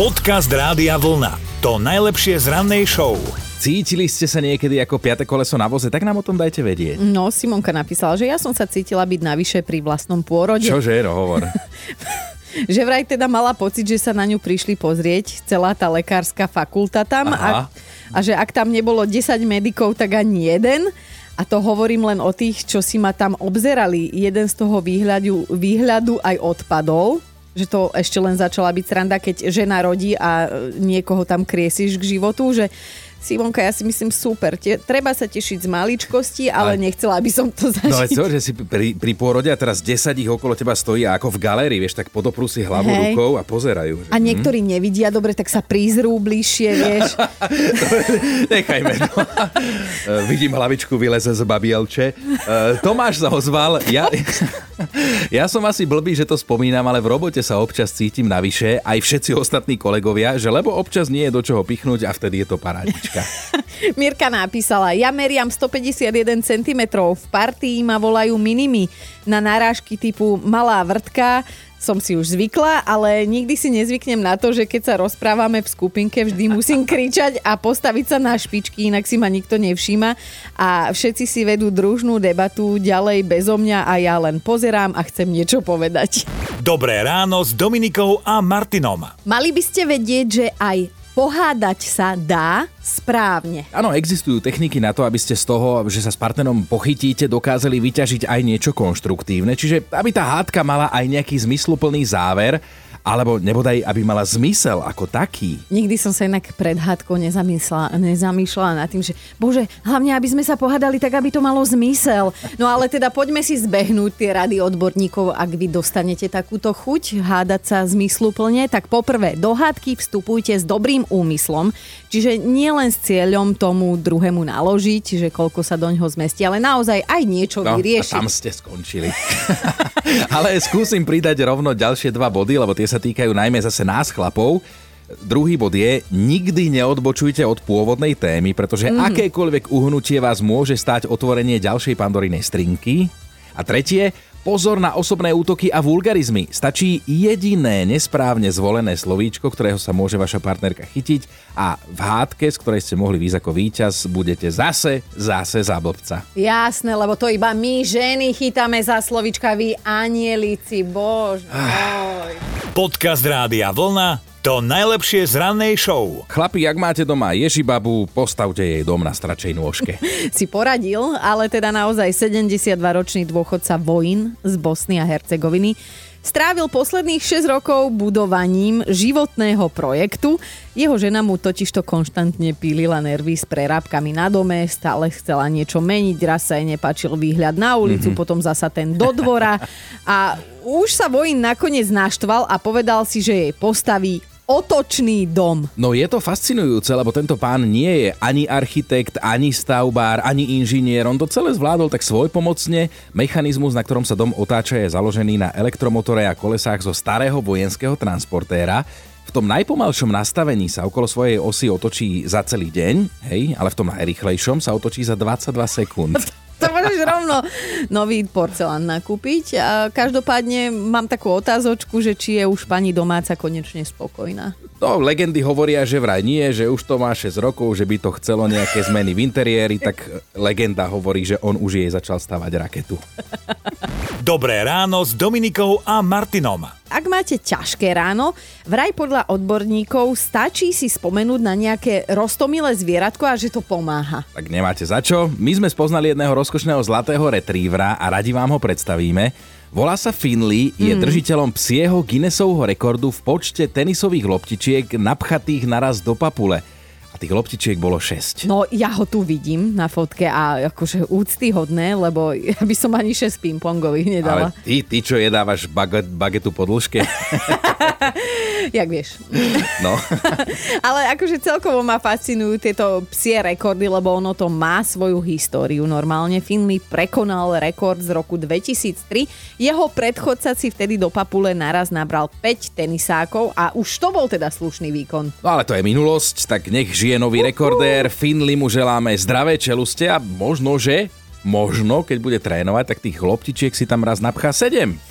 Podcast Rádia Vlna. To najlepšie z rannej show. Cítili ste sa niekedy ako piate koleso na voze? Tak nám o tom dajte vedieť. No, Simonka napísala, že ja som sa cítila byť navyše pri vlastnom pôrode. Čože, no hovor. že vraj teda mala pocit, že sa na ňu prišli pozrieť celá tá lekárska fakulta tam a, a že ak tam nebolo 10 medikov, tak ani jeden. A to hovorím len o tých, čo si ma tam obzerali. Jeden z toho výhľadu, výhľadu aj odpadol že to ešte len začala byť sranda, keď žena rodí a niekoho tam kriesiš k životu, že Simonka, ja si myslím super. Te, treba sa tešiť z maličkosti, ale, ale nechcela by som to zažiť. No ale co, že si pri, pri pôrode a teraz 10 ich okolo teba stojí a ako v galérii, vieš, tak podoprú si hlavu Hej. rukou a pozerajú. Že, a niektorí hm? nevidia dobre, tak sa prízrú bližšie, vieš. Nechajme to. Vidím hlavičku vyleze z babielče. E, Tomáš sa ozval. Ja, ja som asi blbý, že to spomínam, ale v robote sa občas cítim navyše, aj všetci ostatní kolegovia, že lebo občas nie je do čoho pichnúť a vtedy je to parádička. Mirka. Napísala, ja meriam 151 cm, v partii ma volajú minimi na narážky typu malá vrtka, som si už zvykla, ale nikdy si nezvyknem na to, že keď sa rozprávame v skupinke, vždy musím kričať a postaviť sa na špičky, inak si ma nikto nevšíma a všetci si vedú družnú debatu ďalej bezo mňa a ja len pozerám a chcem niečo povedať. Dobré ráno s Dominikou a Martinom. Mali by ste vedieť, že aj pohádať sa dá správne. Áno, existujú techniky na to, aby ste z toho, že sa s partnerom pochytíte, dokázali vyťažiť aj niečo konštruktívne. Čiže aby tá hádka mala aj nejaký zmysluplný záver alebo nebodaj, aby mala zmysel ako taký. Nikdy som sa inak pred hádkou nezamýšľala nad tým, že bože, hlavne aby sme sa pohádali tak, aby to malo zmysel. No ale teda poďme si zbehnúť tie rady odborníkov, ak vy dostanete takúto chuť hádať sa zmysluplne, tak poprvé do hádky vstupujte s dobrým úmyslom, čiže nie len s cieľom tomu druhému naložiť, že koľko sa do ňoho zmestí, ale naozaj aj niečo no, vyriešiť. A tam ste skončili. ale skúsim pridať rovno ďalšie dva body, lebo tie sa týkajú najmä zase nás chlapov. Druhý bod je, nikdy neodbočujte od pôvodnej témy, pretože mm. akékoľvek uhnutie vás môže stať otvorenie ďalšej pandorinej strinky. A tretie, pozor na osobné útoky a vulgarizmy. Stačí jediné nesprávne zvolené slovíčko, ktorého sa môže vaša partnerka chytiť a v hádke, z ktorej ste mohli výjsť ako víťaz, budete zase, zase za blbca. Jasné, lebo to iba my ženy chytáme za slovíčka, vy anielici, bož. Ah. Podcast Rádia Vlna to najlepšie z rannej show. Chlapi, ak máte doma ježibabu, postavte jej dom na stračej nôžke. si poradil, ale teda naozaj 72-ročný dôchodca Vojin z Bosny a Hercegoviny Strávil posledných 6 rokov budovaním životného projektu. Jeho žena mu totižto konštantne pílila nervy s prerábkami na dome, stále chcela niečo meniť, raz sa jej nepačil výhľad na ulicu, mm-hmm. potom zasa ten do dvora a už sa vojín nakoniec naštval a povedal si, že jej postaví otočný dom. No je to fascinujúce, lebo tento pán nie je ani architekt, ani stavbár, ani inžinier. On to celé zvládol tak svojpomocne. Mechanizmus, na ktorom sa dom otáča, je založený na elektromotore a kolesách zo starého vojenského transportéra. V tom najpomalšom nastavení sa okolo svojej osy otočí za celý deň, hej, ale v tom najrychlejšom sa otočí za 22 sekúnd. to môžeš rovno nový porcelán nakúpiť. A každopádne mám takú otázočku, že či je už pani domáca konečne spokojná. No, legendy hovoria, že vraj nie, že už to má 6 rokov, že by to chcelo nejaké zmeny v interiéri, tak legenda hovorí, že on už jej začal stavať raketu. Dobré ráno s Dominikou a Martinom. Ak máte ťažké ráno, vraj podľa odborníkov stačí si spomenúť na nejaké rostomilé zvieratko a že to pomáha. Tak nemáte za čo. My sme spoznali jedného rozkošného zlatého retrievera a radi vám ho predstavíme. Volá sa Finley, je mm. držiteľom psieho Guinnessovho rekordu v počte tenisových loptičiek napchatých naraz do papule tých loptičiek bolo 6. No ja ho tu vidím na fotke a akože úctyhodné, lebo ja by som ani 6 pingpongových nedala. Ale ty, ty čo jedávaš baget, bagetu po dĺžke? Jak vieš. No. Ale akože celkovo ma fascinujú tieto psie rekordy, lebo ono to má svoju históriu normálne. Finley prekonal rekord z roku 2003. Jeho predchodca si vtedy do papule naraz nabral 5 tenisákov a už to bol teda slušný výkon. No ale to je minulosť, tak nech žije je nový rekordér. Finley mu želáme zdravé čeluste a možno, že možno, keď bude trénovať, tak tých loptičiek si tam raz napchá 7.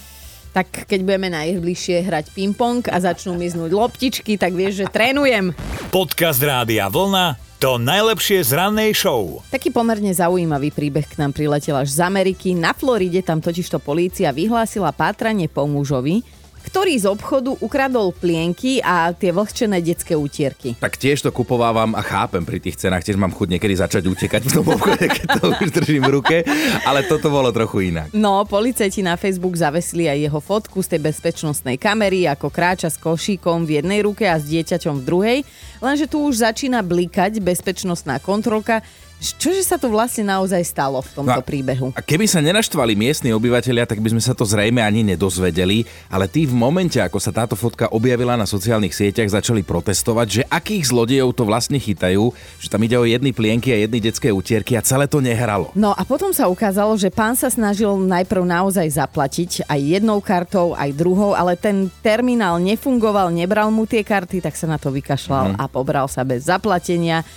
Tak keď budeme najbližšie hrať ping-pong a začnú miznúť loptičky, tak vieš, že trénujem. Podcast Rádia Vlna to najlepšie z rannej show. Taký pomerne zaujímavý príbeh k nám priletel až z Ameriky. Na Floride tam totižto polícia vyhlásila pátranie po mužovi, ktorý z obchodu ukradol plienky a tie vlhčené detské útierky. Tak tiež to kupovávam a chápem pri tých cenách, tiež mám chuť niekedy začať utekať v tom obchode, keď to už držím v ruke, ale toto bolo trochu inak. No, policajti na Facebook zavesili aj jeho fotku z tej bezpečnostnej kamery, ako kráča s košíkom v jednej ruke a s dieťaťom v druhej, lenže tu už začína blikať bezpečnostná kontrolka, Čože sa to vlastne naozaj stalo v tomto no, príbehu? A keby sa nenaštvali miestni obyvateľia, tak by sme sa to zrejme ani nedozvedeli, ale tí v momente, ako sa táto fotka objavila na sociálnych sieťach, začali protestovať, že akých zlodejov to vlastne chytajú, že tam ide o jedny plienky a jedny detské utierky a celé to nehralo. No a potom sa ukázalo, že pán sa snažil najprv naozaj zaplatiť aj jednou kartou, aj druhou, ale ten terminál nefungoval, nebral mu tie karty, tak sa na to vykašľal mm. a pobral sa bez zaplatenia.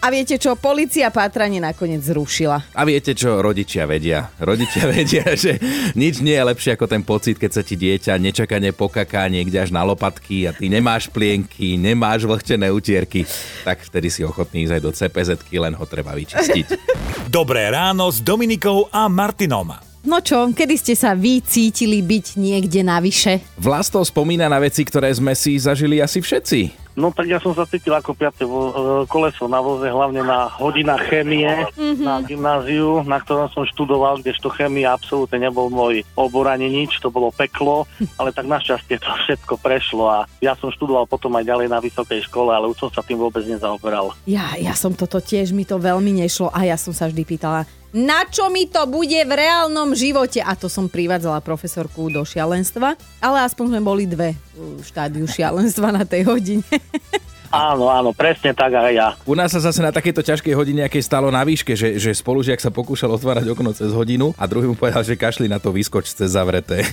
A viete čo, policia pátranie nakoniec zrušila. A viete čo, rodičia vedia. Rodičia vedia, že nič nie je lepšie ako ten pocit, keď sa ti dieťa nečakane pokaká niekde až na lopatky a ty nemáš plienky, nemáš vlhčené utierky, tak vtedy si ochotný ísť aj do cpz len ho treba vyčistiť. Dobré ráno s Dominikou a Martinom. No čo, kedy ste sa vy cítili byť niekde navyše? Vlasto spomína na veci, ktoré sme si zažili asi všetci. No tak ja som sa cítil ako piate vo, e, koleso na voze, hlavne na hodinách chémie mm-hmm. na gymnáziu, na ktorom som študoval, kdežto chémia absolútne nebol môj obor ani nič, to bolo peklo, ale tak našťastie to všetko prešlo a ja som študoval potom aj ďalej na vysokej škole, ale už som sa tým vôbec nezaoberal. Ja, ja som toto tiež, mi to veľmi nešlo a ja som sa vždy pýtala, na čo mi to bude v reálnom živote. A to som privádzala profesorku do šialenstva, ale aspoň sme boli dve v štádiu šialenstva na tej hodine. Áno, áno, presne tak aj ja. U nás sa zase na takejto ťažkej hodine, aké stalo na výške, že, že spolužiak sa pokúšal otvárať okno cez hodinu a druhý mu povedal, že kašli na to vyskoč cez zavreté.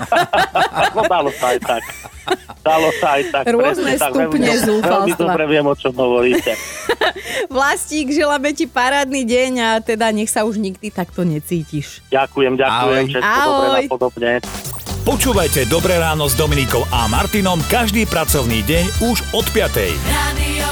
no dalo sa aj tak. Dalo sa aj tak. Rôzne presne, stupne tak, zúfalstva. Veľmi dobre viem, o čom hovoríte. Vlastík, želáme ti parádny deň a teda nech sa už nikdy takto necítiš. Ďakujem, ďakujem. Ahoj. Všetko Ahoj. dobre. Počúvajte Dobré ráno s Dominikou a Martinom každý pracovný deň už od 5.